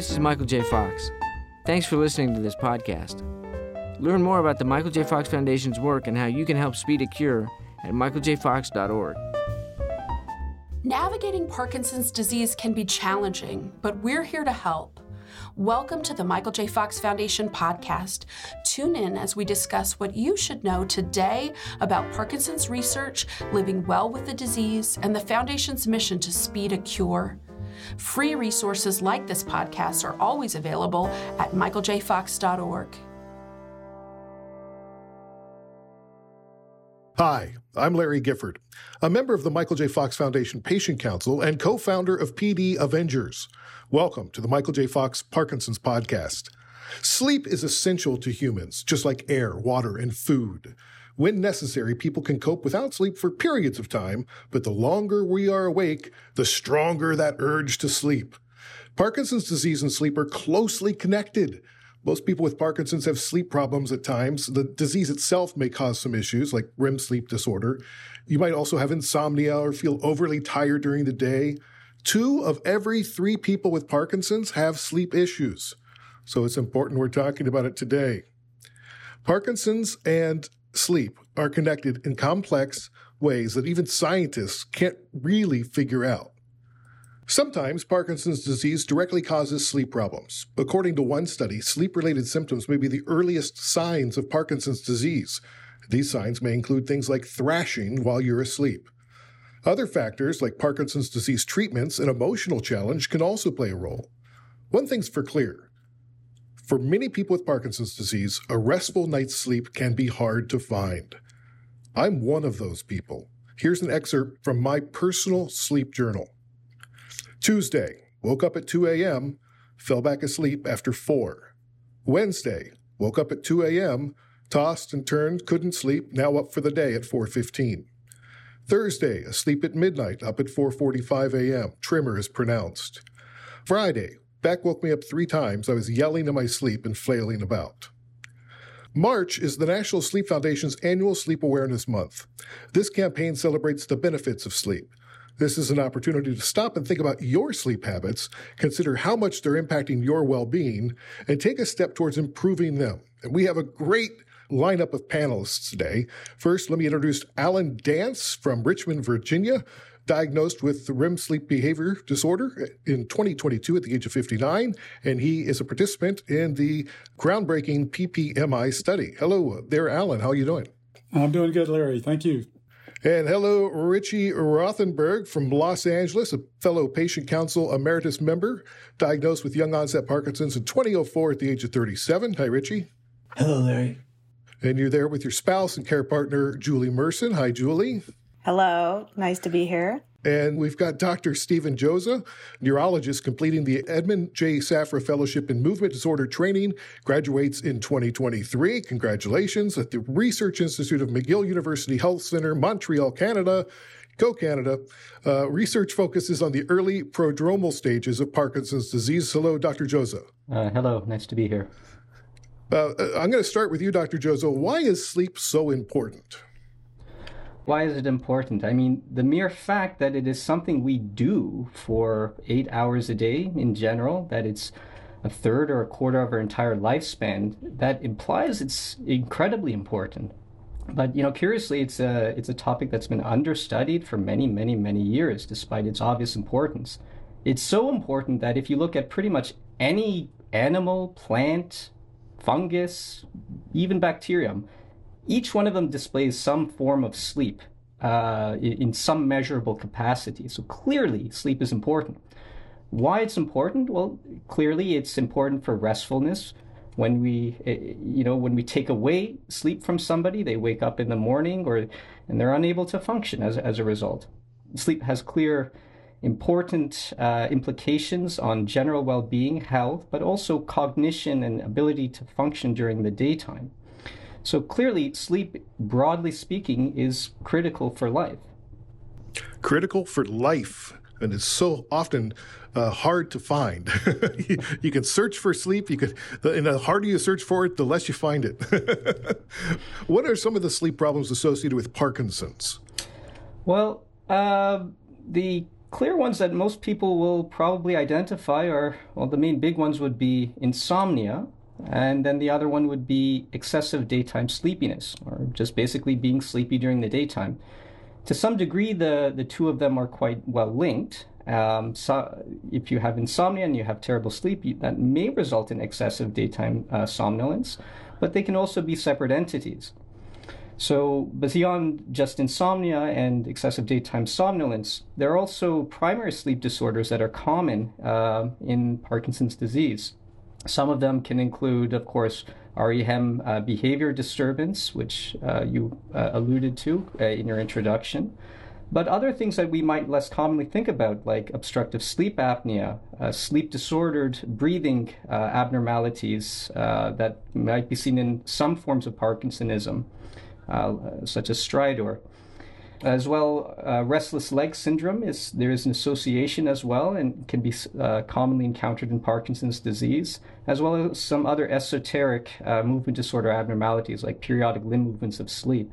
this is Michael J. Fox. Thanks for listening to this podcast. Learn more about the Michael J. Fox Foundation's work and how you can help speed a cure at michaeljfox.org. Navigating Parkinson's disease can be challenging, but we're here to help. Welcome to the Michael J. Fox Foundation podcast. Tune in as we discuss what you should know today about Parkinson's research, living well with the disease, and the Foundation's mission to speed a cure. Free resources like this podcast are always available at michaeljfox.org. Hi, I'm Larry Gifford, a member of the Michael J. Fox Foundation Patient Council and co founder of PD Avengers. Welcome to the Michael J. Fox Parkinson's Podcast. Sleep is essential to humans, just like air, water, and food. When necessary, people can cope without sleep for periods of time, but the longer we are awake, the stronger that urge to sleep. Parkinson's disease and sleep are closely connected. Most people with Parkinson's have sleep problems at times. The disease itself may cause some issues like REM sleep disorder. You might also have insomnia or feel overly tired during the day. Two of every three people with Parkinson's have sleep issues. So it's important we're talking about it today. Parkinson's and sleep are connected in complex ways that even scientists can't really figure out. Sometimes Parkinson's disease directly causes sleep problems. According to one study, sleep related symptoms may be the earliest signs of Parkinson's disease. These signs may include things like thrashing while you're asleep. Other factors like Parkinson's disease treatments and emotional challenge can also play a role. One thing's for clear. For many people with Parkinson's disease, a restful night's sleep can be hard to find. I'm one of those people. Here's an excerpt from my personal sleep journal. Tuesday, woke up at 2 a.m., fell back asleep after 4. Wednesday, woke up at 2 a.m., tossed and turned, couldn't sleep, now up for the day at 4:15. Thursday, asleep at midnight, up at 4:45 a.m. Tremor is pronounced. Friday, back woke me up 3 times. I was yelling in my sleep and flailing about. March is the National Sleep Foundation's annual Sleep Awareness Month. This campaign celebrates the benefits of sleep. This is an opportunity to stop and think about your sleep habits, consider how much they're impacting your well being, and take a step towards improving them. And we have a great lineup of panelists today. First, let me introduce Allen Dance from Richmond, Virginia, diagnosed with REM sleep behavior disorder in 2022 at the age of 59, and he is a participant in the groundbreaking PPMI study. Hello there, Allen. How are you doing? I'm doing good, Larry. Thank you. And hello, Richie Rothenberg from Los Angeles, a fellow patient council emeritus member, diagnosed with young onset Parkinson's in 2004 at the age of 37. Hi, Richie. Hello, Larry. And you're there with your spouse and care partner, Julie Merson. Hi, Julie. Hello. Nice to be here. And we've got Dr. Stephen Joza, neurologist completing the Edmund J. Safra Fellowship in Movement Disorder Training, graduates in 2023. Congratulations at the Research Institute of McGill University Health Center, Montreal, Canada. Go Canada. Uh, research focuses on the early prodromal stages of Parkinson's disease. Hello, Dr. Joza. Uh, hello, nice to be here. Uh, I'm going to start with you, Dr. Joza. Why is sleep so important? Why is it important? I mean, the mere fact that it is something we do for eight hours a day in general, that it's a third or a quarter of our entire lifespan, that implies it's incredibly important. But you know, curiously, it's a it's a topic that's been understudied for many, many, many years, despite its obvious importance. It's so important that if you look at pretty much any animal, plant, fungus, even bacterium, each one of them displays some form of sleep uh, in some measurable capacity. So clearly, sleep is important. Why it's important? Well, clearly it's important for restfulness. When we, eh, you know, when we take away sleep from somebody, they wake up in the morning or and they're unable to function as as a result. Sleep has clear important uh, implications on general well-being, health, but also cognition and ability to function during the daytime. So clearly, sleep, broadly speaking, is critical for life. Critical for life. And it's so often uh, hard to find. you, you, can search for sleep. You could, the, and the harder you search for it, the less you find it. what are some of the sleep problems associated with Parkinson's? Well, uh, the clear ones that most people will probably identify are well, the main big ones would be insomnia, and then the other one would be excessive daytime sleepiness, or just basically being sleepy during the daytime. To some degree, the, the two of them are quite well linked. Um, so if you have insomnia and you have terrible sleep, you, that may result in excessive daytime uh, somnolence, but they can also be separate entities. So, beyond just insomnia and excessive daytime somnolence, there are also primary sleep disorders that are common uh, in Parkinson's disease. Some of them can include, of course, REM uh, behavior disturbance, which uh, you uh, alluded to uh, in your introduction. But other things that we might less commonly think about, like obstructive sleep apnea, uh, sleep disordered breathing abnormalities that might be seen in some forms of Parkinsonism uh, such as stridor. As well, uh, restless leg syndrome is there is an association as well and can be uh, commonly encountered in Parkinson's disease, as well as some other esoteric uh, movement disorder abnormalities like periodic limb movements of sleep.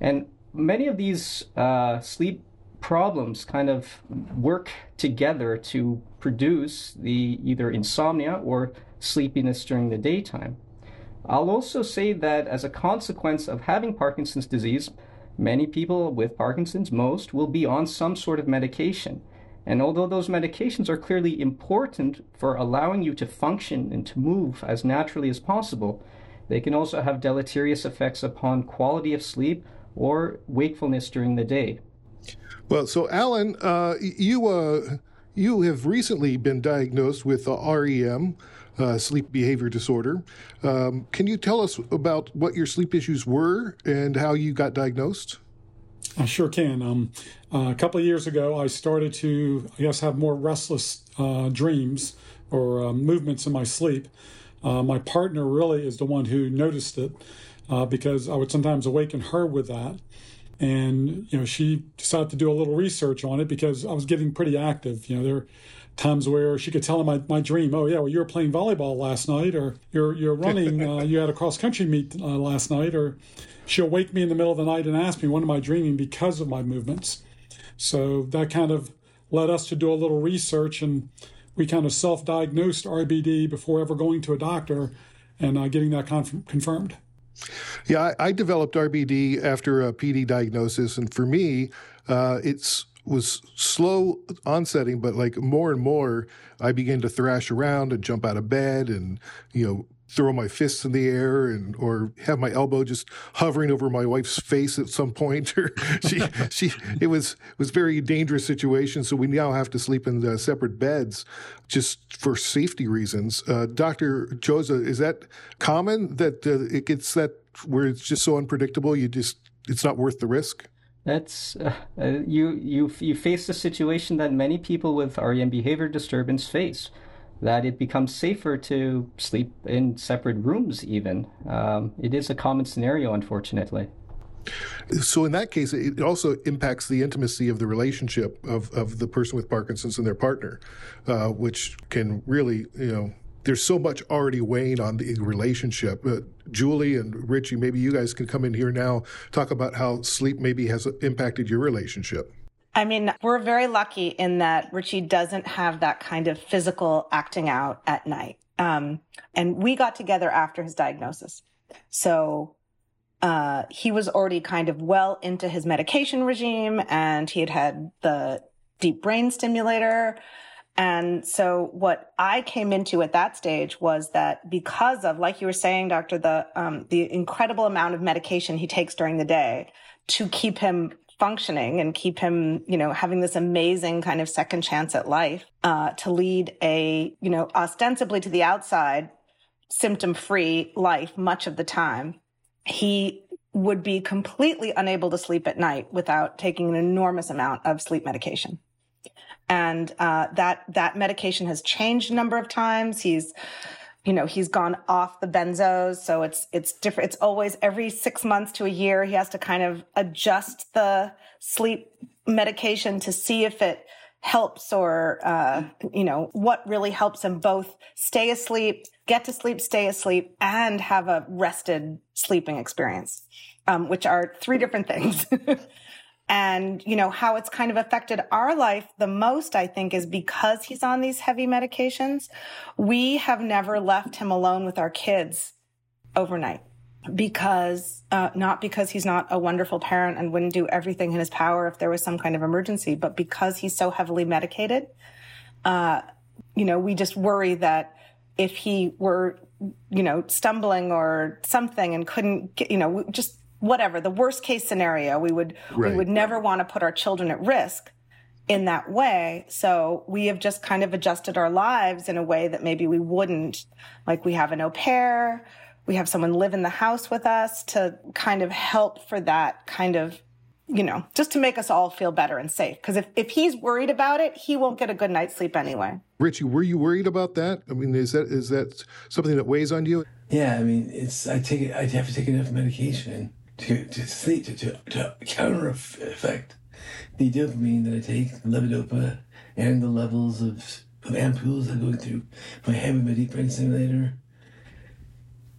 And many of these uh, sleep problems kind of work together to produce the either insomnia or sleepiness during the daytime. I'll also say that as a consequence of having Parkinson's disease, many people with Parkinson's, most, will be on some sort of medication. And although those medications are clearly important for allowing you to function and to move as naturally as possible, they can also have deleterious effects upon quality of sleep or wakefulness during the day. Well, so Allen, uh, you uh, you have recently been diagnosed with REM, uh, sleep behavior disorder. Um, can you tell us about what your sleep issues were and how you got diagnosed? I sure can. Um, uh, a couple of years ago, I started to, I guess, have more restless uh, dreams or uh, movements in my sleep. Uh, my partner really is the one who noticed it because I would sometimes awaken her with that. And, you know, she decided to do a little research on it because I was getting pretty active. You know, there times where she could tell him my, my dream. Oh yeah, well you were playing volleyball last night, or you're you're running. uh, you had a cross country meet uh, last night, or she'll wake me in the middle of the night and ask me, "What am I dreaming?" because of my movements. So that kind of led us to do a little research, and we kind of self-diagnosed RBD before ever going to a doctor and uh, getting that conf- confirmed. Yeah, I, I, developed RBD after a PD diagnosis, and for me, uh, it's was slow onsetting, but like more and more, I began to thrash around and jump out of bed and, you know, throw my fists in the air and or have my elbow just hovering over my wife's face at some point. Or she she it was was very dangerous situation so we now have to sleep in uh, separate beds just for safety reasons. Uh, dr joza is that common that uh, it gets that where it's just so unpredictable you just it's not worth the risk that's uh, uh, you you you face the situation that many people with REM behavior disturbance face, that it becomes safer to sleep in separate rooms. Even um, it is a common scenario, unfortunately. So in that case, it also impacts the intimacy of the relationship of, of the person with Parkinson's and their partner, uh, which can really, you know, there's so much already weighing on the relationship. Uh, Julie and Richie, maybe you guys can come in here now, talk about how sleep maybe has impacted your relationship. I mean, we're very lucky in that Richie doesn't have that kind of physical acting out at night. Um, and we got together after his diagnosis. So uh, he was already kind of well into his medication regime and he had had the deep brain stimulator. And so what I came into at that stage was that because of, like you were saying, doctor, the, um, the incredible amount of medication he takes during the day to keep him functioning and keep him, you know, having this amazing kind of second chance at life, uh, to lead a, you know, ostensibly to the outside, symptom free life much of the time. He would be completely unable to sleep at night without taking an enormous amount of sleep medication and uh, that that medication has changed a number of times. He's you know he's gone off the benzos. So it's it's different. It's always every 6 months to a year he has to kind of adjust the sleep medication to see if it helps or uh, you know what really helps him both stay asleep get to sleep stay asleep and have a rested sleeping experience um, which are three different things And, you know, how it's kind of affected our life the most, I think, is because he's on these heavy medications. We have never left him alone with our kids overnight because, uh, not because he's not a wonderful parent and wouldn't do everything in his power if there was some kind of emergency, but because he's so heavily medicated. Uh, you know, we just worry that if he were, you know, stumbling or something and couldn't get, you know, just whatever the worst case scenario we would right. we would never want to put our children at risk in that way. So we have just kind of adjusted our lives in a way that maybe we wouldn't like we have an au pair we have someone live in the house with us to kind of help for that kind of you know just to make us all feel better and safe. Because if, if he's worried about it he won't get a good night's sleep anyway. Richie were you worried about that? I mean is that is that something that weighs on you? Yeah i mean it's i take it i have to take enough medication to, to sleep, to, to, to counter effect the dopamine that I take, the levodopa, and the levels of, of ampoules that go through my habit, my deep brain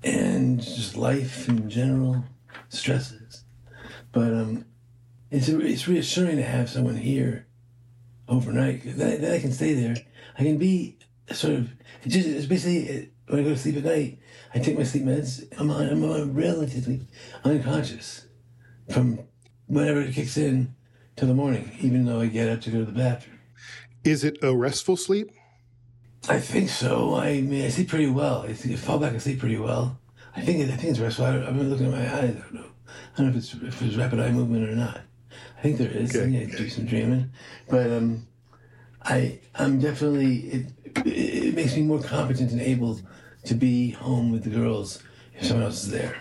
and just life in general, stresses. But um, it's, it's reassuring to have someone here overnight. That, that I can stay there. I can be sort of, just, it's basically, when I go to sleep at night, I take my sleep meds. I'm on, I'm on relatively unconscious from whenever it kicks in till the morning, even though I get up to go to the bathroom. Is it a restful sleep? I think so. I mean, I sleep pretty well. I, think I fall back and sleep pretty well. I think I think it's restful. I have been looking at my eyes. I don't know. I don't know if it's if it's rapid eye movement or not. I think there is. Okay. I, I do some dreaming, but um, I I'm definitely it, it, it makes me more competent and able to be home with the girls if someone else is there.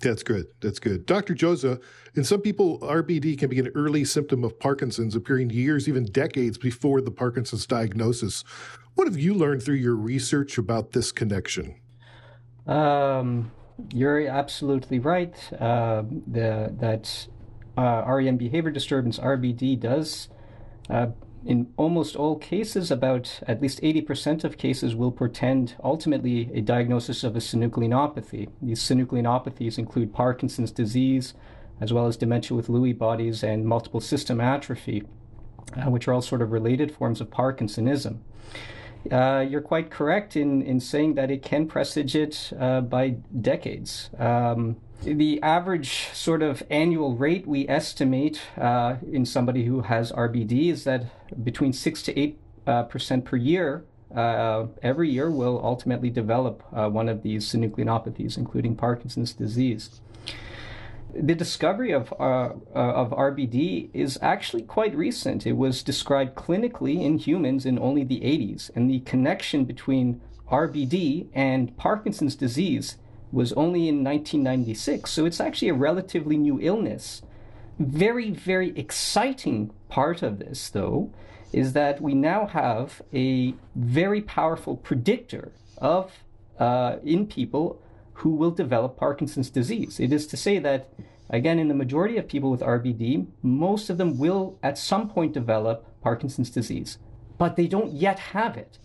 That's good. That's good. Dr. Joza, in some people, RBD can be an early symptom of Parkinson's, appearing years, even decades before the Parkinson's diagnosis. What have you learned through your research about this connection? Um, you're absolutely right. Uh, the, that uh, REM behavior disturbance, RBD, does uh, in almost all cases, about at least 80% of cases will portend ultimately a diagnosis of a synucleinopathy. These synucleinopathies include Parkinson's disease, as well as dementia with Lewy bodies and multiple system atrophy, uh, which are all sort of related forms of Parkinsonism. Uh, you're quite correct in, in saying that it can presage it uh, by decades. Um, the average sort of annual rate we estimate uh, in somebody who has RBD is that between six to eight uh, percent per year. Uh, every year will ultimately develop uh, one of these synucleinopathies, including Parkinson's disease. The discovery of, uh, uh, of RBD is actually quite recent. It was described clinically in humans in only the 80s, and the connection between RBD and Parkinson's disease was only in 1996. So it's actually a relatively new illness. Very, very exciting part of this, though, is that we now have a very powerful predictor of uh, in people who will develop Parkinson's disease. It is to say that, again, in the majority of people with RBD, most of them will at some point develop Parkinson's disease, but they don't yet have it.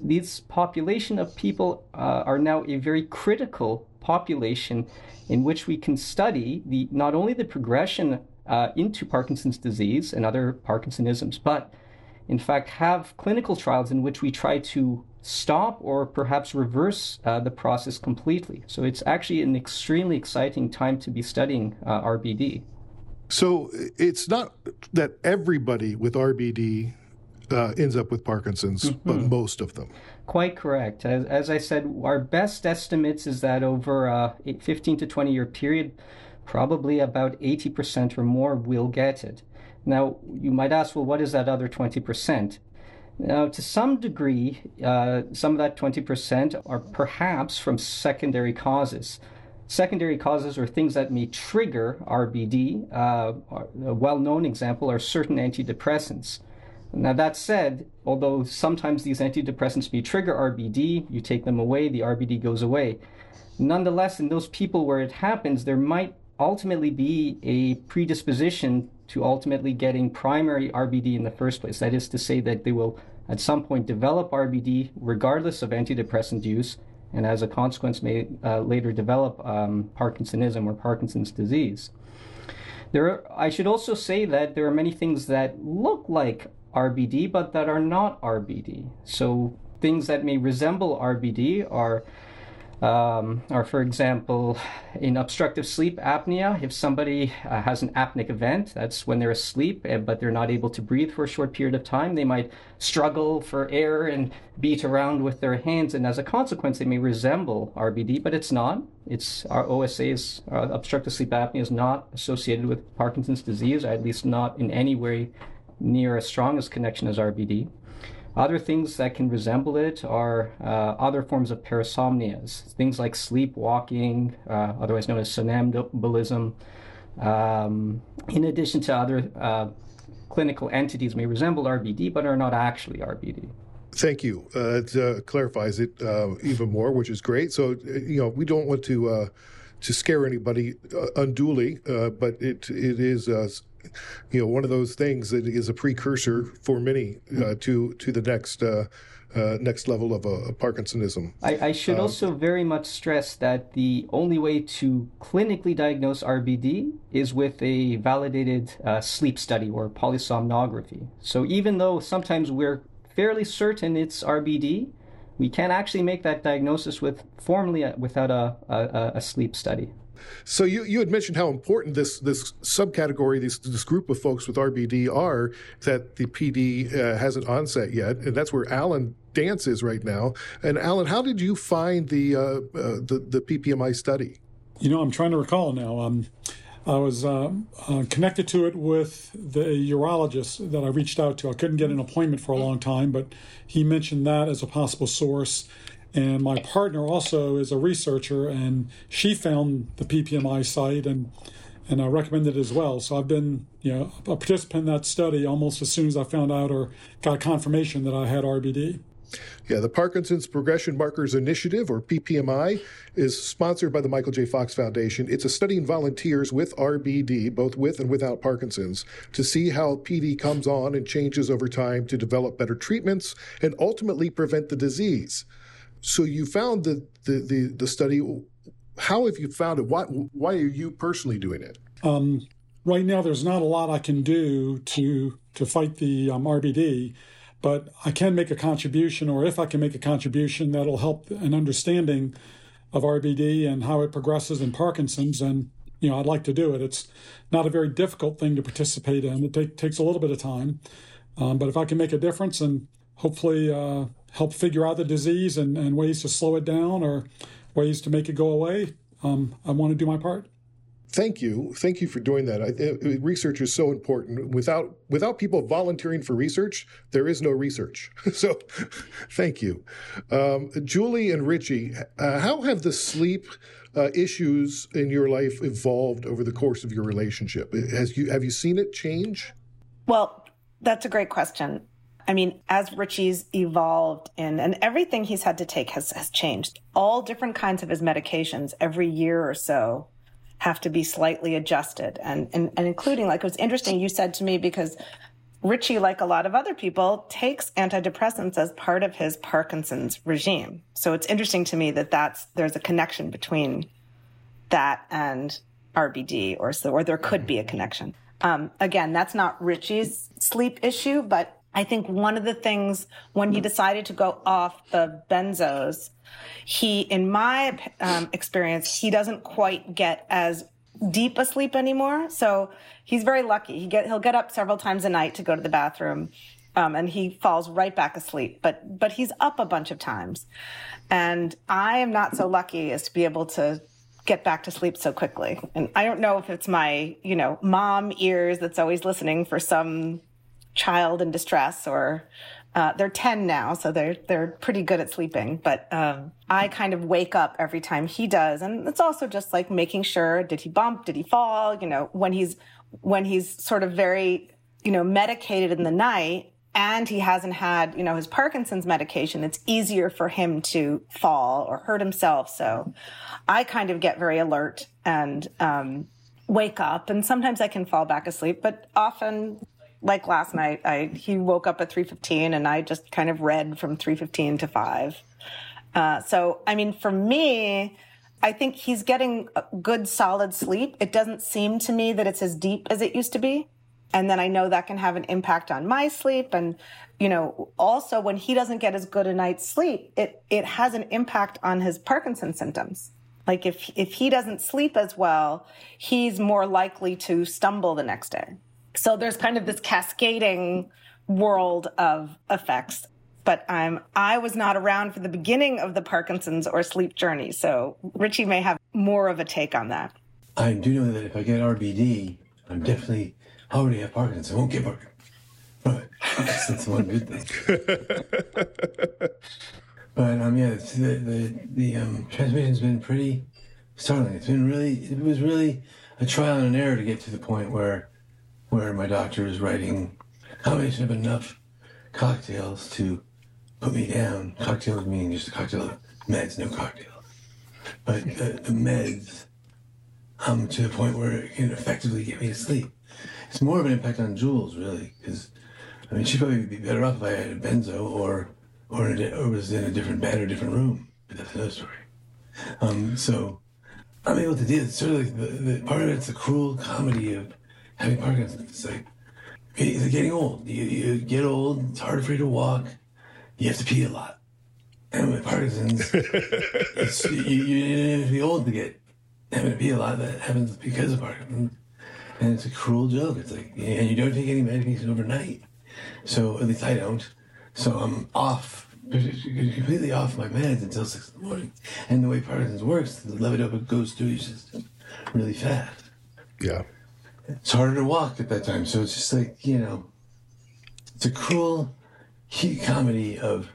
This population of people uh, are now a very critical population in which we can study the not only the progression uh, into Parkinson's disease and other Parkinsonisms, but in fact have clinical trials in which we try to stop or perhaps reverse uh, the process completely. So it's actually an extremely exciting time to be studying uh, RBD. So it's not that everybody with RBD uh, ends up with Parkinson's, mm-hmm. but most of them. Quite correct. As, as I said, our best estimates is that over a 15 to 20 year period, probably about 80% or more will get it. Now, you might ask, well, what is that other 20%? Now, to some degree, uh, some of that 20% are perhaps from secondary causes. Secondary causes are things that may trigger RBD. Uh, a well known example are certain antidepressants. Now, that said, although sometimes these antidepressants may trigger RBD, you take them away, the RBD goes away. Nonetheless, in those people where it happens, there might ultimately be a predisposition to ultimately getting primary RBD in the first place. That is to say, that they will at some point develop RBD regardless of antidepressant use, and as a consequence, may uh, later develop um, Parkinsonism or Parkinson's disease. There, are, I should also say that there are many things that look like RBD, but that are not RBD. So things that may resemble RBD are um, or, for example, in obstructive sleep apnea, if somebody uh, has an apneic event, that's when they're asleep, eh, but they're not able to breathe for a short period of time, they might struggle for air and beat around with their hands. And as a consequence, they may resemble RBD, but it's not. It's our OSA is uh, obstructive sleep apnea is not associated with Parkinson's disease, at least not in any way near as strong as connection as RBD. Other things that can resemble it are uh, other forms of parasomnias, things like sleepwalking, uh, otherwise known as somnambulism, um, in addition to other uh, clinical entities may resemble RBD but are not actually RBD. Thank you. Uh, it uh, clarifies it uh, even more, which is great. So, you know, we don't want to to scare anybody unduly, but it it is you know one of those things that is a precursor for many uh, to to the next uh, uh, next level of a, Parkinsonism. I, I should um, also very much stress that the only way to clinically diagnose RBD is with a validated uh, sleep study or polysomnography. So even though sometimes we're fairly certain it's RBD, we can't actually make that diagnosis with formally uh, without a, a, a sleep study. So you, you had mentioned how important this this subcategory, this this group of folks with RBD are that the PD uh, hasn't onset yet, and that's where Allen dances right now. And Allen, how did you find the uh, uh, the, the PPMI study? You know, I'm trying to recall now. Um, I was uh, uh, connected to it with the urologist that I reached out to. I couldn't get an appointment for a long time, but he mentioned that as a possible source. And my partner also is a researcher, and she found the PPMI site and and I recommended it as well. So I've been, you know, a participant in that study almost as soon as I found out or got confirmation that I had RBD. Yeah, the Parkinson's Progression Markers Initiative, or PPMI, is sponsored by the Michael J. Fox Foundation. It's a study in volunteers with RBD, both with and without Parkinson's, to see how PD comes on and changes over time to develop better treatments and ultimately prevent the disease. So you found the, the, the, the study. How have you found it? Why, why are you personally doing it? Um, right now, there's not a lot I can do to, to fight the um, RBD, but I can make a contribution, or if I can make a contribution, that'll help an understanding of RBD and how it progresses in Parkinson's. And, you know, I'd like to do it. It's not a very difficult thing to participate in. It take, takes a little bit of time. Um, but if I can make a difference and hopefully uh, help figure out the disease and, and ways to slow it down or ways to make it go away, um, I want to do my part. Thank you, thank you for doing that. I, research is so important. Without without people volunteering for research, there is no research. so, thank you, um, Julie and Richie. Uh, how have the sleep uh, issues in your life evolved over the course of your relationship? Has you have you seen it change? Well, that's a great question. I mean, as Richie's evolved in, and everything he's had to take has, has changed. All different kinds of his medications every year or so have to be slightly adjusted. And, and, and including, like, it was interesting you said to me because Richie, like a lot of other people, takes antidepressants as part of his Parkinson's regime. So it's interesting to me that that's, there's a connection between that and RBD, or so, or there could be a connection. Um, again, that's not Richie's sleep issue, but I think one of the things when he decided to go off the benzos, he, in my um, experience, he doesn't quite get as deep a sleep anymore. So he's very lucky. He get he'll get up several times a night to go to the bathroom, um, and he falls right back asleep. But but he's up a bunch of times, and I am not so lucky as to be able to get back to sleep so quickly. And I don't know if it's my you know mom ears that's always listening for some child in distress or uh, they're 10 now, so they're they're pretty good at sleeping. But um, I kind of wake up every time he does, and it's also just like making sure: did he bump? Did he fall? You know, when he's when he's sort of very you know medicated in the night, and he hasn't had you know his Parkinson's medication, it's easier for him to fall or hurt himself. So I kind of get very alert and um, wake up, and sometimes I can fall back asleep, but often like last night, I he woke up at three fifteen, and I just kind of read from three fifteen to five. Uh, so, I mean, for me, I think he's getting good, solid sleep. It doesn't seem to me that it's as deep as it used to be. And then I know that can have an impact on my sleep. And, you know, also when he doesn't get as good a night's sleep, it, it has an impact on his Parkinson's symptoms. Like if, if he doesn't sleep as well, he's more likely to stumble the next day. So there's kind of this cascading world of effects. But I'm, I was not around for the beginning of the Parkinson's or sleep journey. So Richie may have more of a take on that. I do know that if I get RBD, I'm definitely I already have Parkinson's. I won't get Parkinson's. Right. That's one good thing. but um, yeah, the the the um, transmission's been pretty startling. It's been really, it was really a trial and an error to get to the point where where my doctor is writing a combination of enough cocktails to put me down. Cocktails meaning just a cocktail meds, no cocktail. But the, the meds um, to the point where it can effectively get me to sleep. It's more of an impact on Jules, really, because I mean, she'd probably be better off if I had a benzo or or, a, or was in a different bed or different room. But that's another story. Um, so I'm able to deal. It's sort of like the, the part of it's the cruel comedy of having Parkinson's. It's like it's getting old. You, you get old. It's hard for you to walk. You have to pee a lot. And with Parkinson's, it's, you, you, have to be old to get having to pee a lot. That happens because of Parkinson's, and it's a cruel joke. It's like, and you don't take any medication overnight. So at least I don't. So I'm off completely off my meds until six in the morning. And the way Parkinson's works, the levodopa goes through your system really fast. Yeah. It's harder to walk at that time. So it's just like, you know, it's a cruel comedy of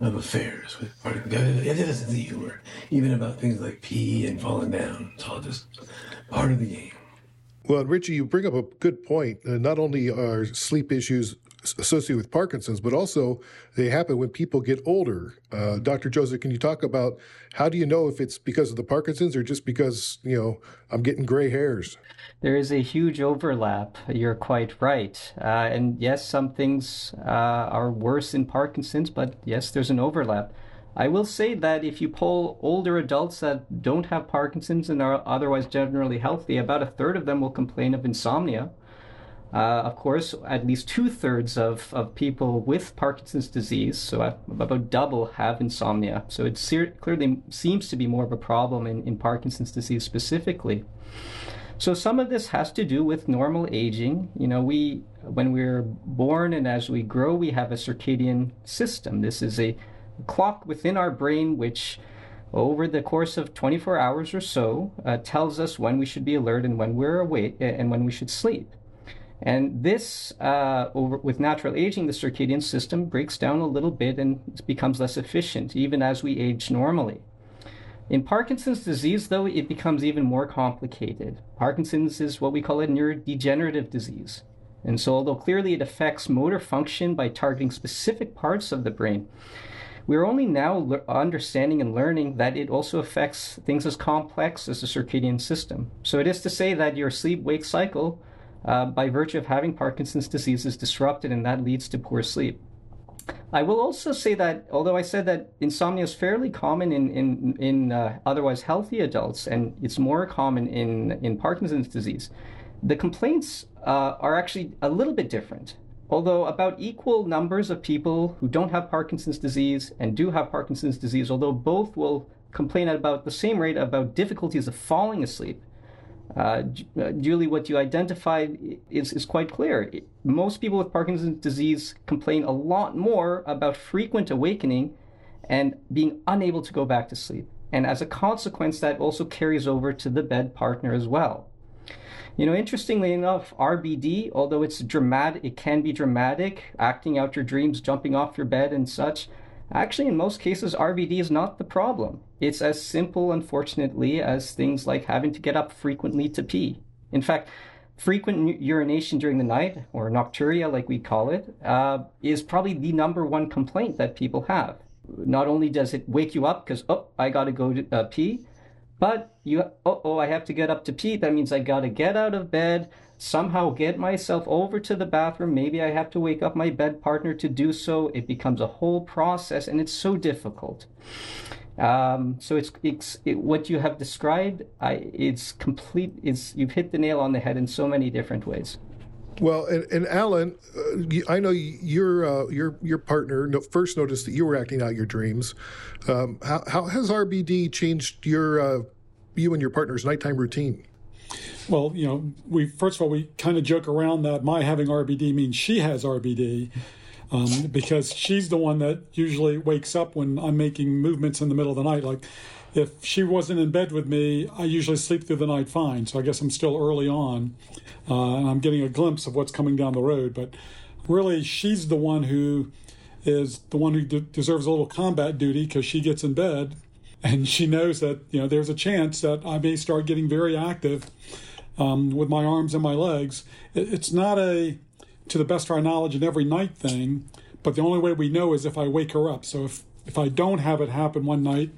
of affairs with part of a sense of humor, even about things like pee and falling down. It's all just part of the game. Well, Richie, you bring up a good point. Uh, not only are sleep issues associated with Parkinson's, but also they happen when people get older. Uh, Dr. Joza, can you talk about how do you know if it's because of the Parkinson's or just because, you know, I'm getting gray hairs? There is a huge overlap. You're quite right. Uh, and yes, some things uh, are worse in Parkinson's, but yes, there's an overlap. I will say that if you poll older adults that don't have Parkinson's and are otherwise generally healthy, about a third of them will complain of insomnia. Uh, of course, at least two thirds of, of people with Parkinson's disease, so about double, have insomnia. So it ser- clearly seems to be more of a problem in, in Parkinson's disease specifically. So some of this has to do with normal aging. You know, we when we're born and as we grow, we have a circadian system. This is a clock within our brain which over the course of 24 hours or so uh, tells us when we should be alert and when we're awake and when we should sleep. And this, uh, over, with natural aging, the circadian system breaks down a little bit and becomes less efficient, even as we age normally. In Parkinson's disease, though, it becomes even more complicated. Parkinson's is what we call a neurodegenerative disease. And so, although clearly it affects motor function by targeting specific parts of the brain, we're only now le- understanding and learning that it also affects things as complex as the circadian system. So, it is to say that your sleep wake cycle uh, by virtue of having Parkinson's disease is disrupted, and that leads to poor sleep. I will also say that although I said that insomnia is fairly common in in, in uh, otherwise healthy adults, and it's more common in in Parkinson's disease, the complaints uh, are actually a little bit different. Although about equal numbers of people who don't have Parkinson's disease and do have Parkinson's disease, although both will complain at about the same rate about difficulties of falling asleep, uh, uh, Julie, what you identified is, is quite clear. Most people with Parkinson's disease complain a lot more about frequent awakening and being unable to go back to sleep. And as a consequence, that also carries over to the bed partner as well. You know, interestingly enough, RBD, although it's dramatic, it can be dramatic, acting out your dreams, jumping off your bed and such. Actually, in most cases, RBD is not the problem. It's as simple, unfortunately, as things like having to get up frequently to pee. In fact, frequent urination during the night, or nocturia like we call it, uh, is probably the number one complaint that people have. Not only does it wake you up because, oh, I got to go to uh, pee, but you, oh, oh, I have to get up to pee. That means I got to get out of bed, somehow get myself over to the bathroom. Maybe I have to wake up my bed partner to do so. It becomes a whole process and it's so difficult. Um, so it's, it's it, what you have described. I, it's complete. It's you've hit the nail on the head in so many different ways. Well, and, and Allen, uh, I know your uh, your your partner first noticed that you were acting out your dreams. Um, how, how, has RBD changed your uh, you and your partner's nighttime routine? Well, you know, we first of all we kind of joke around that my having RBD means she has RBD. Um, because she's the one that usually wakes up when I'm making movements in the middle of the night. Like if she wasn't in bed with me, I usually sleep through the night fine. So I guess I'm still early on, uh, and I'm getting a glimpse of what's coming down the road. But really, she's the one who is the one who de- deserves a little combat duty because she gets in bed, and she knows that you know there's a chance that I may start getting very active um, with my arms and my legs. It, it's not a to the best of our knowledge an every night thing, but the only way we know is if I wake her up. So if if I don't have it happen one night,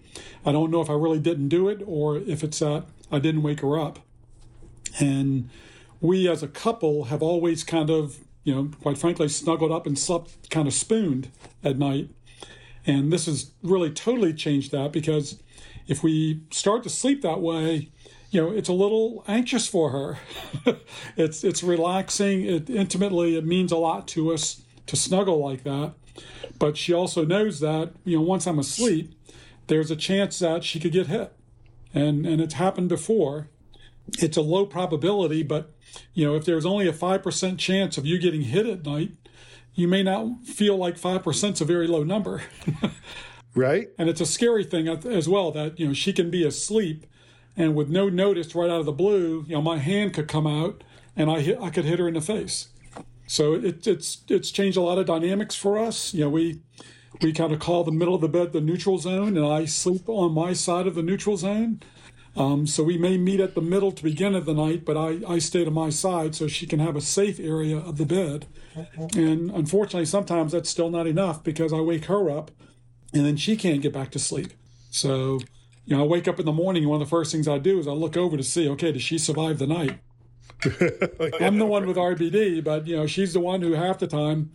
I don't know if I really didn't do it or if it's that I didn't wake her up. And we as a couple have always kind of, you know, quite frankly, snuggled up and slept kind of spooned at night. And this has really totally changed that because if we start to sleep that way, you know, it's a little anxious for her. it's it's relaxing. It intimately it means a lot to us to snuggle like that. But she also knows that, you know, once I'm asleep, there's a chance that she could get hit. And and it's happened before. It's a low probability, but you know, if there's only a 5% chance of you getting hit at night, you may not feel like 5% is a very low number. right? And it's a scary thing as well that, you know, she can be asleep and with no notice right out of the blue, you know, my hand could come out and I hit, I could hit her in the face. So it, it's it's changed a lot of dynamics for us. You know, we we kind of call the middle of the bed the neutral zone, and I sleep on my side of the neutral zone. Um, so we may meet at the middle to begin of the night, but I, I stay to my side so she can have a safe area of the bed. And unfortunately, sometimes that's still not enough because I wake her up and then she can't get back to sleep. So, you know, I wake up in the morning and one of the first things I do is I look over to see, okay, does she survive the night? I'm the one with RBD, but you know, she's the one who half the time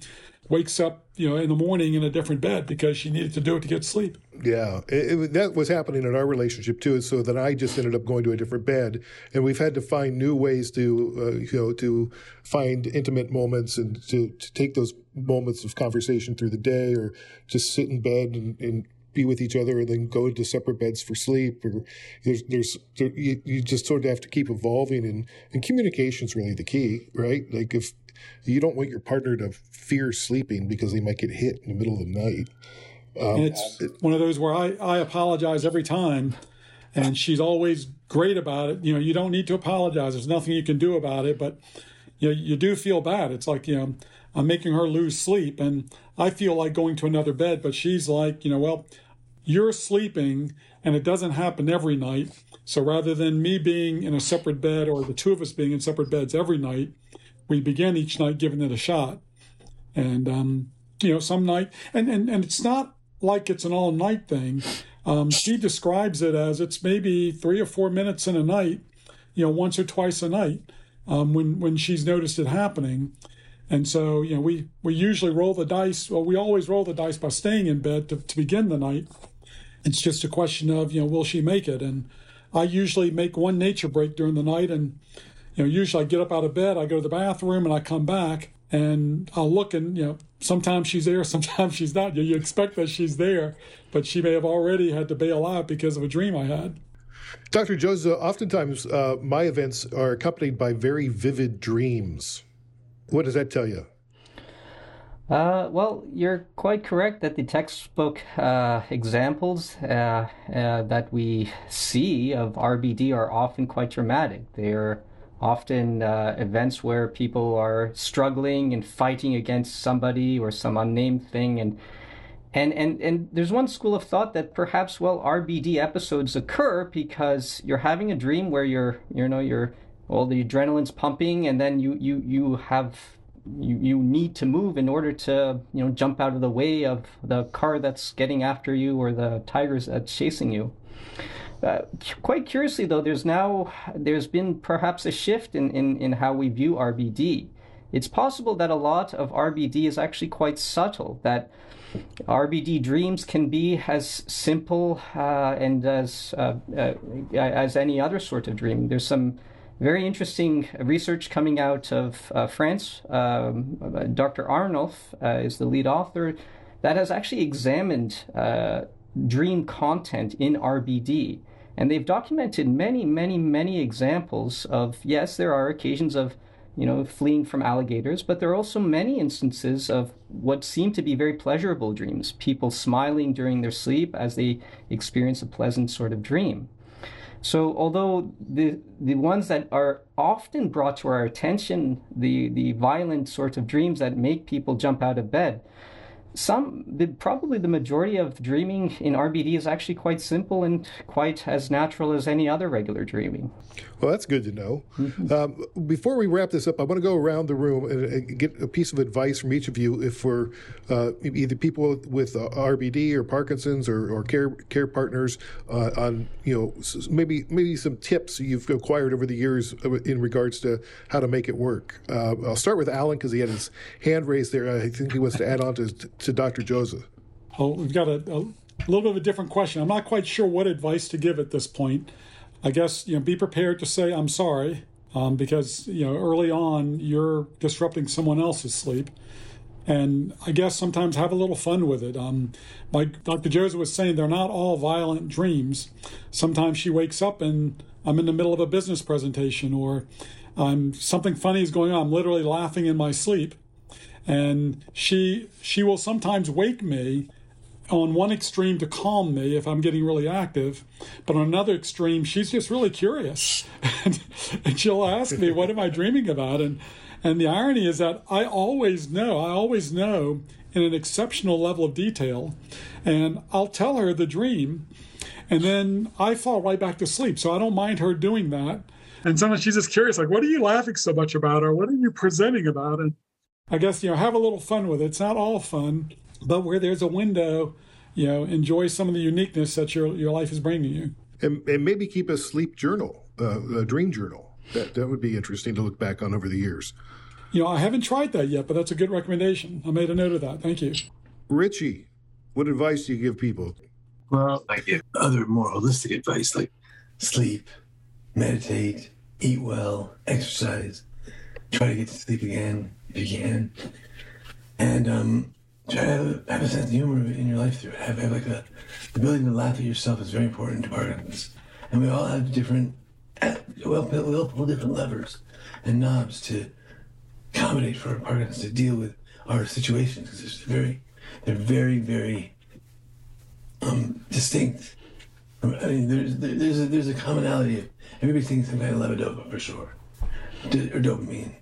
wakes up, you know, in the morning in a different bed because she needed to do it to get sleep. Yeah, it, it, that was happening in our relationship too. So that I just ended up going to a different bed, and we've had to find new ways to, uh, you know, to find intimate moments and to, to take those moments of conversation through the day, or just sit in bed and, and be with each other and then go into separate beds for sleep. Or there's there's there, you, you just sort of have to keep evolving and and communication is really the key right? Like if you don't want your partner to fear sleeping because they might get hit in the middle of the night. Um, it's it, one of those where I, I apologize every time and she's always great about it. You know you don't need to apologize. There's nothing you can do about it but you know you do feel bad. It's like you know i'm making her lose sleep and i feel like going to another bed but she's like you know well you're sleeping and it doesn't happen every night. So rather than me being in a separate bed or the two of us being in separate beds every night, we begin each night giving it a shot. And, um, you know, some night, and, and, and it's not like it's an all night thing. Um, she describes it as it's maybe three or four minutes in a night, you know, once or twice a night um, when, when she's noticed it happening. And so, you know, we, we usually roll the dice. Well, we always roll the dice by staying in bed to, to begin the night. It's just a question of, you know, will she make it? And I usually make one nature break during the night. And, you know, usually I get up out of bed, I go to the bathroom, and I come back and I'll look and, you know, sometimes she's there, sometimes she's not. You, you expect that she's there, but she may have already had to bail out because of a dream I had. Dr. Joza, oftentimes uh, my events are accompanied by very vivid dreams. What does that tell you? Uh, well, you're quite correct that the textbook uh, examples uh, uh that we see of RBD are often quite dramatic. They are often uh, events where people are struggling and fighting against somebody or some unnamed thing, and and and and there's one school of thought that perhaps well RBD episodes occur because you're having a dream where you're you know you're all the adrenaline's pumping, and then you you you have you, you need to move in order to you know jump out of the way of the car that's getting after you or the tigers that's chasing you. Uh, quite curiously, though, there's now there's been perhaps a shift in, in, in how we view RBD. it's possible that a lot of RBD is actually quite subtle, that RBD dreams can be as simple uh, and as uh, uh, as any other sort of dream. There's some very interesting research coming out of uh, France. Um, Dr. Arnulf uh, is the lead author that has actually examined uh, dream content in RBD. And they've documented many, many, many examples of yes, there are occasions of you know, fleeing from alligators, but there are also many instances of what seem to be very pleasurable dreams, people smiling during their sleep as they experience a pleasant sort of dream. So although the the ones that are often brought to our attention, the the violent sorts of dreams that make people jump out of bed, some the, probably the majority of dreaming in RBD is actually quite simple and quite as natural as any other regular dreaming. Well, that's good to know. Mm-hmm. Um, before we wrap this up, I want to go around the room and, and, get a piece of advice from each of you. If we're uh, either people with uh, RBD or Parkinson's or, or care care partners uh, on you know maybe maybe some tips you've acquired over the years in regards to how to make it work. Uh, I'll start with Allen because he had his hand raised there. I think he wants to add on to to Dr. Joza. Oh, we've got a, a little bit of a different question. I'm not quite sure what advice to give at this point. I guess you know be prepared to say I'm sorry um, because you know early on you're disrupting someone else's sleep, and I guess sometimes have a little fun with it. Um, like Dr. Joza was saying, they're not all violent dreams. Sometimes she wakes up and I'm in the middle of a business presentation or I'm something funny is going on. I'm literally laughing in my sleep, and she she will sometimes wake me on one extreme to calm me if I'm getting really active, but on another extreme, she's just really curious, and, and, she'll ask me, "What am I dreaming about?" and and the irony is that I always know, I always know in an exceptional level of detail, and I'll tell her the dream, and then I fall right back to sleep. So I don't mind her doing that. And sometimes she's just curious, like, "What are you laughing so much about?" or "What are you presenting about?" and I guess you know have a little fun with it. It's not all fun but where there's a window, you know, enjoy some of the uniqueness that your your life is bringing you. And, and maybe keep a sleep journal, uh, a dream journal. That that would be interesting to look back on over the years. You know, I haven't tried that yet, but that's a good recommendation. I made a note of that. Thank you. Richie, what advice do you give people? Well, I give other more holistic advice like sleep, meditate, eat well, exercise, try to get to sleep again can. And um, try to have a, have a sense of humor in your life through it. Have, have like a the ability to laugh at yourself is very important to Parkinson's, and we all have different well we all pull different levers and knobs to accommodate for Parkinson's to deal with our situations because they're very they're very very um, distinct. I mean, there's there's a, there's a commonality of everybody thinks some kind of levodopa for sure, or dopamine,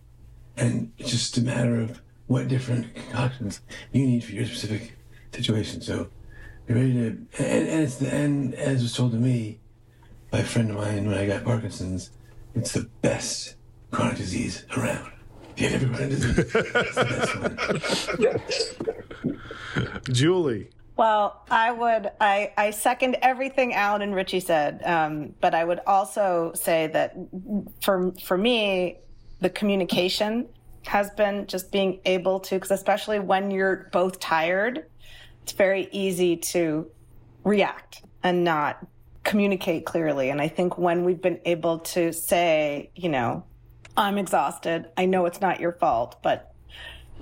and it's just a matter of what different concoctions you need for your specific situation. So you're ready to, and, and it's the, and as was told to me by a friend of mine when I got Parkinson's, it's the best chronic disease around. If you have every chronic the best one. Julie. Well, I would, I, I second everything Allen and Richie said. Um, but I would also say that for, for me, the communication has been just being able to, because especially when you're both tired, it's very easy to react and not communicate clearly. And I think when we've been able to say, you know, I'm exhausted, I know it's not your fault, but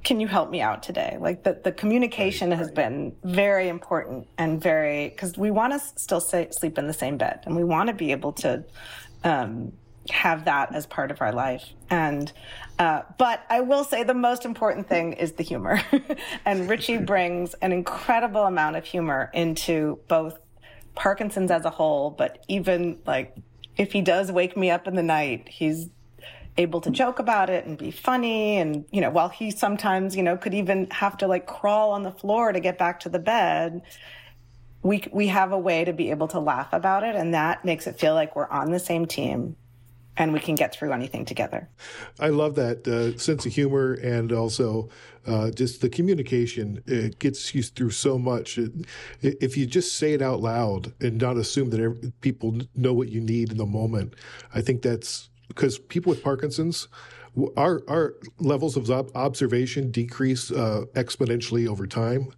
can you help me out today? Like the, the communication right, has right. been very important and very, because we want to still say, sleep in the same bed and we want to be able to um, have that as part of our life. And, uh, but I will say the most important thing is the humor. and Richie brings an incredible amount of humor into both Parkinson's as a whole, but even like if he does wake me up in the night, he's able to joke about it and be funny. And, you know, while he sometimes, you know, could even have to like crawl on the floor to get back to the bed, we, we have a way to be able to laugh about it. And that makes it feel like we're on the same team and we can get through anything together. I love that uh, sense of humor and also uh, just the communication. It gets you through so much. It, if you just say it out loud and not assume that every, people know what you need in the moment, I think that's because people with Parkinson's our our levels of observation decrease uh, exponentially over time.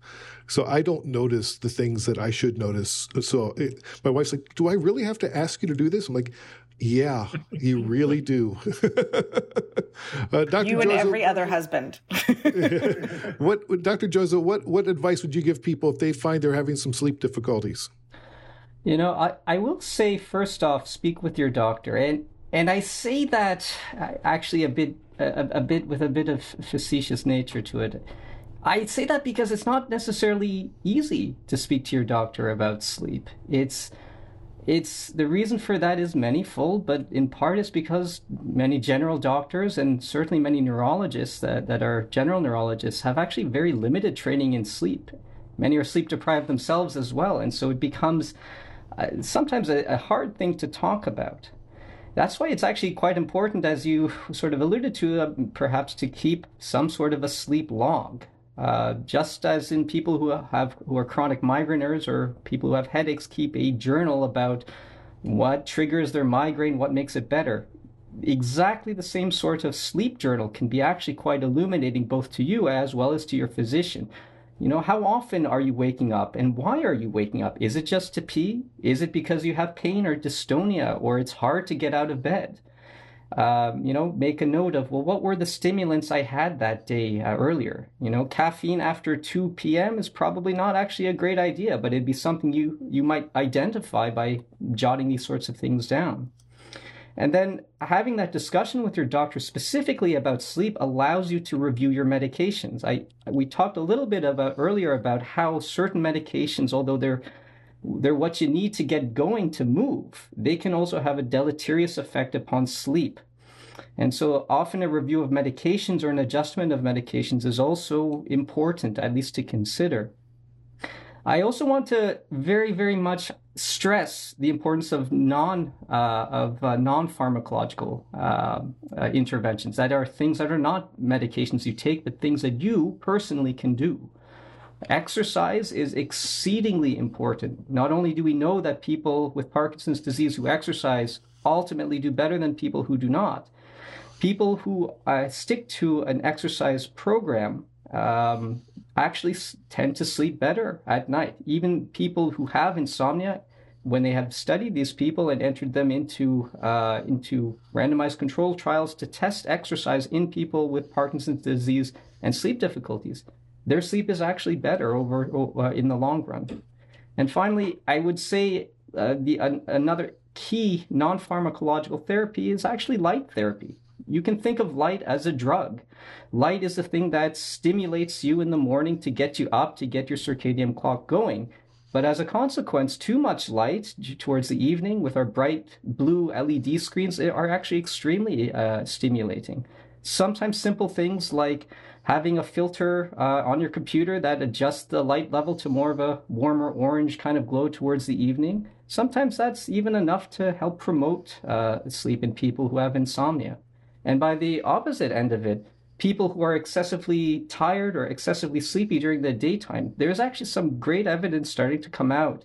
So I don't notice the things that I should notice. So it, my wife's like, "Do I really have to ask you to do this?" I'm like, "Yeah, you really do." uh, Dr. You and Joseph, every other husband. what, Dr. Joza? What what advice would you give people if they find they're having some sleep difficulties? You know, I, I will say first off, speak with your doctor, and and I say that uh, actually a bit a, a bit with a bit of facetious nature to it. I say that because it's not necessarily easy to speak to your doctor about sleep. It's it's the reason for that is manyfold, but in part it's because many general doctors and certainly many neurologists that, that are general neurologists have actually very limited training in sleep. Many are sleep deprived themselves as well, and so it becomes uh, sometimes a, a hard thing to talk about. That's why it's actually quite important, as you sort of alluded to, uh, perhaps to keep some sort of a sleep log. Uh, just as in people who have who are chronic migraineurs or people who have headaches keep a journal about what triggers their migraine, what makes it better. Exactly the same sort of sleep journal can be actually quite illuminating both to you as well as to your physician. You know, how often are you waking up and why are you waking up? Is it just to pee? Is it because you have pain or dystonia or it's hard to get out of bed? Um, you know, make a note of, well, what were the stimulants I had that day uh, earlier? You know, caffeine after 2 p.m. is probably not actually a great idea, but it'd be something you, you might identify by jotting these sorts of things down. And then having that discussion with your doctor specifically about sleep allows you to review your medications. I we talked a little bit about earlier about how certain medications, although they're they're what you need to get going to move, they can also have a deleterious effect upon sleep. And so often a review of medications or an adjustment of medications is also important, at least to consider. I also want to very, very much stress the importance of non uh, of uh, non pharmacological uh, uh, interventions that are things that are not medications you take, but things that you personally can do. Exercise is exceedingly important. Not only do we know that people with Parkinson's disease who exercise ultimately do better than people who do not, people who uh, stick to an exercise program um, actually tend to sleep better at night. Even people who have insomnia, when they have studied these people and entered them into uh, into randomized controlled trials to test exercise in people with Parkinson's disease and sleep difficulties, their sleep is actually better over uh, in the long run. And finally, I would say uh, the another key non-pharmacological therapy is actually light therapy. You can think of light as a drug. Light is the thing that stimulates you in the morning to get you up, to get your circadian clock going. But as a consequence, too much light towards the evening with our bright blue LED screens are actually extremely uh, stimulating. Sometimes simple things like having a filter uh, on your computer that adjusts the light level to more of a warmer orange kind of glow towards the evening. Sometimes that's even enough to help promote uh, sleep in people who have insomnia. And by the opposite end of it, people who are excessively tired or excessively sleepy during the daytime, there's actually some great evidence starting to come out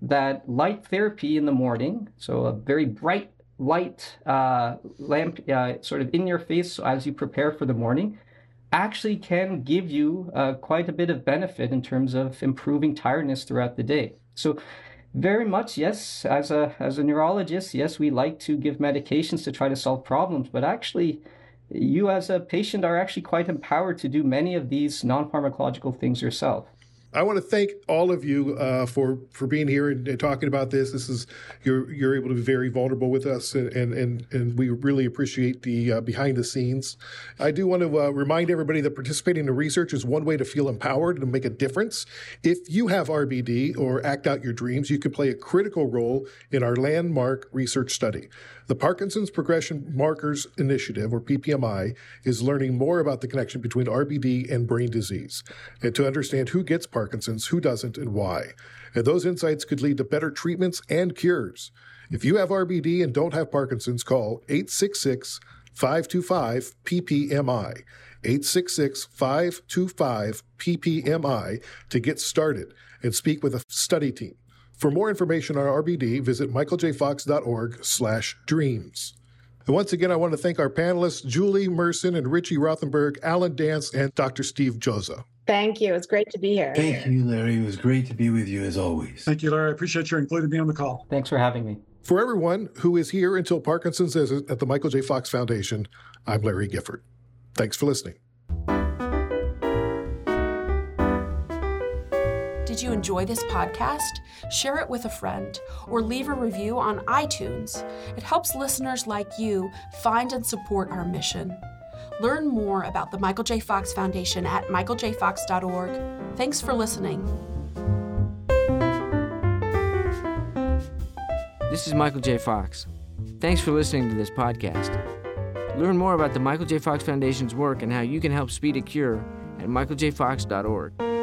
that light therapy in the morning, so a very bright light uh, lamp uh, sort of in your face as you prepare for the morning, actually can give you uh, quite a bit of benefit in terms of improving tiredness throughout the day. So very much, yes. As a as a neurologist, yes, we like to give medications to try to solve problems, but actually, you as a patient are actually quite empowered to do many of these non-pharmacological things yourself. I want to thank all of you uh, for for being here and, and, talking about this. This is you're you're able to be very vulnerable with us, and and and we really appreciate the uh, behind the scenes. I do want to uh, remind everybody that participating in research is one way to feel empowered and make a difference. If you have RBD or act out your dreams, you can play a critical role in our landmark research study. The Parkinson's Progression Markers Initiative, or PPMI, is learning more about the connection between RBD and brain disease, and to understand who gets Parkinson's, who doesn't, and why. And those insights could lead to better treatments and cures. If you have RBD and don't have Parkinson's, call 866 525 PPMI. 866 525 PPMI to get started and speak with a study team. For more information on RBD, visit michaeljfox.org slash dreams. And once again, I want to thank our panelists, Julie Merson and Richie Rothenberg, Allen Dance, and Dr. Steve Joza. Thank you. It's great to be here. Thank you, Larry. It was great to be with you as always. Thank you, Larry. I appreciate you including me on the call. Thanks for having me. For everyone who is here until Parkinson's is at the Michael J. Fox Foundation, I'm Larry Gifford. Thanks for listening. You enjoy this podcast? Share it with a friend or leave a review on iTunes. It helps listeners like you find and support our mission. Learn more about the Michael J. Fox Foundation at michaeljfox.org. Thanks for listening. This is Michael J. Fox. Thanks for listening to this podcast. Learn more about the Michael J. Fox Foundation's work and how you can help speed a cure at michaeljfox.org.